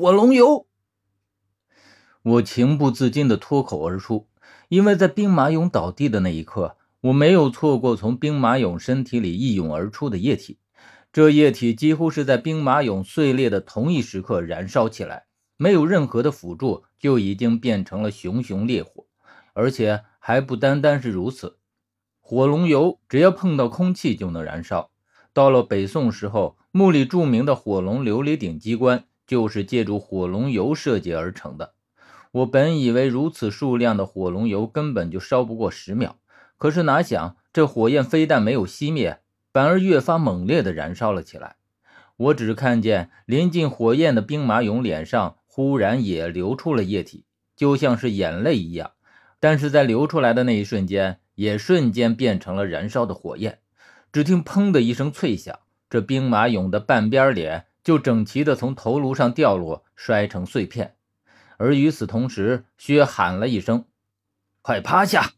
火龙油！我情不自禁地脱口而出，因为在兵马俑倒地的那一刻，我没有错过从兵马俑身体里一涌而出的液体。这液体几乎是在兵马俑碎裂的同一时刻燃烧起来，没有任何的辅助，就已经变成了熊熊烈火。而且还不单单是如此，火龙油只要碰到空气就能燃烧。到了北宋时候，墓里著名的火龙琉璃顶机关就是借助火龙油设计而成的。我本以为如此数量的火龙油根本就烧不过十秒，可是哪想这火焰非但没有熄灭，反而越发猛烈地燃烧了起来。我只看见临近火焰的兵马俑脸上忽然也流出了液体，就像是眼泪一样。但是在流出来的那一瞬间，也瞬间变成了燃烧的火焰。只听“砰”的一声脆响，这兵马俑的半边脸就整齐地从头颅上掉落，摔成碎片。而与此同时，薛喊了一声：“快趴下！”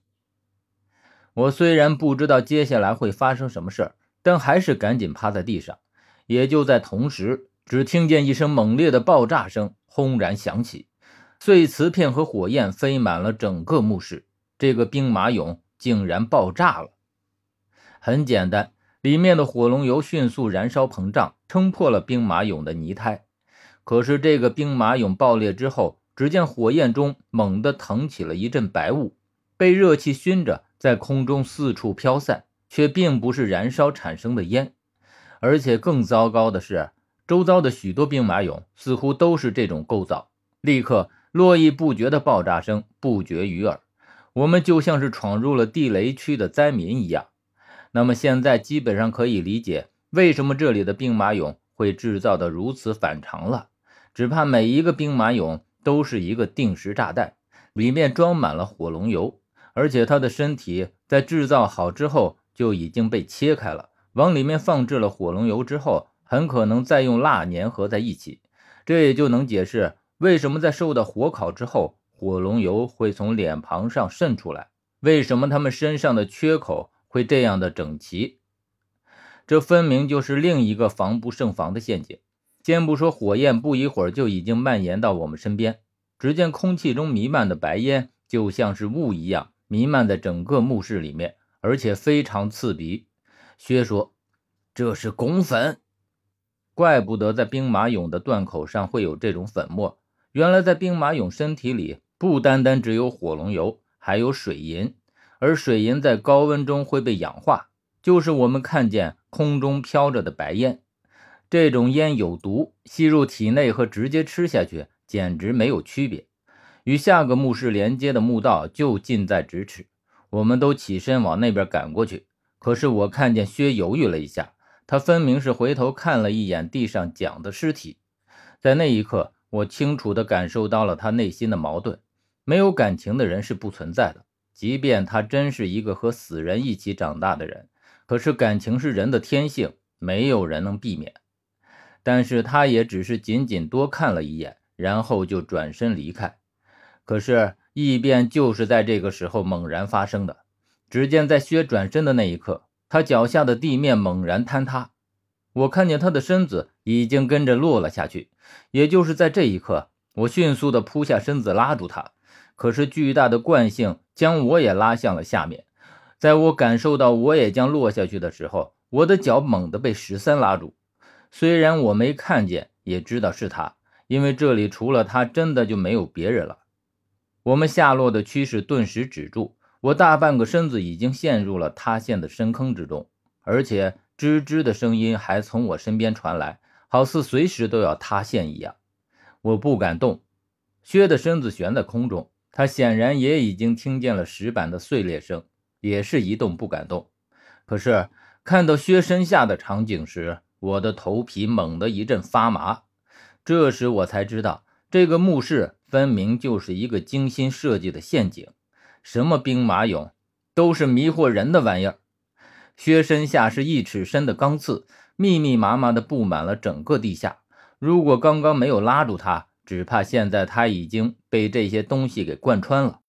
我虽然不知道接下来会发生什么事儿，但还是赶紧趴在地上。也就在同时，只听见一声猛烈的爆炸声轰然响起，碎瓷片和火焰飞满了整个墓室。这个兵马俑竟然爆炸了！很简单，里面的火龙油迅速燃烧膨胀，撑破了兵马俑的泥胎。可是这个兵马俑爆裂之后，只见火焰中猛地腾起了一阵白雾，被热气熏着，在空中四处飘散，却并不是燃烧产生的烟。而且更糟糕的是，周遭的许多兵马俑似乎都是这种构造。立刻，络绎不绝的爆炸声不绝于耳，我们就像是闯入了地雷区的灾民一样。那么现在基本上可以理解为什么这里的兵马俑会制造的如此反常了。只怕每一个兵马俑。都是一个定时炸弹，里面装满了火龙油，而且他的身体在制造好之后就已经被切开了，往里面放置了火龙油之后，很可能再用蜡粘合在一起。这也就能解释为什么在受到火烤之后，火龙油会从脸庞上渗出来，为什么他们身上的缺口会这样的整齐。这分明就是另一个防不胜防的陷阱。先不说火焰，不一会儿就已经蔓延到我们身边。只见空气中弥漫的白烟，就像是雾一样弥漫在整个墓室里面，而且非常刺鼻。薛说：“这是汞粉，怪不得在兵马俑的断口上会有这种粉末。原来在兵马俑身体里，不单单只有火龙油，还有水银。而水银在高温中会被氧化，就是我们看见空中飘着的白烟。”这种烟有毒，吸入体内和直接吃下去简直没有区别。与下个墓室连接的墓道就近在咫尺，我们都起身往那边赶过去。可是我看见薛犹豫了一下，他分明是回头看了一眼地上蒋的尸体。在那一刻，我清楚地感受到了他内心的矛盾。没有感情的人是不存在的，即便他真是一个和死人一起长大的人。可是感情是人的天性，没有人能避免。但是他也只是仅仅多看了一眼，然后就转身离开。可是异变就是在这个时候猛然发生的。只见在薛转身的那一刻，他脚下的地面猛然坍塌，我看见他的身子已经跟着落了下去。也就是在这一刻，我迅速的扑下身子拉住他，可是巨大的惯性将我也拉向了下面。在我感受到我也将落下去的时候，我的脚猛地被十三拉住。虽然我没看见，也知道是他，因为这里除了他，真的就没有别人了。我们下落的趋势顿时止住，我大半个身子已经陷入了塌陷的深坑之中，而且吱吱的声音还从我身边传来，好似随时都要塌陷一样。我不敢动，薛的身子悬在空中，他显然也已经听见了石板的碎裂声，也是一动不敢动。可是看到薛身下的场景时，我的头皮猛地一阵发麻，这时我才知道，这个墓室分明就是一个精心设计的陷阱。什么兵马俑，都是迷惑人的玩意儿。薛身下是一尺深的钢刺，密密麻麻的布满了整个地下。如果刚刚没有拉住他，只怕现在他已经被这些东西给贯穿了。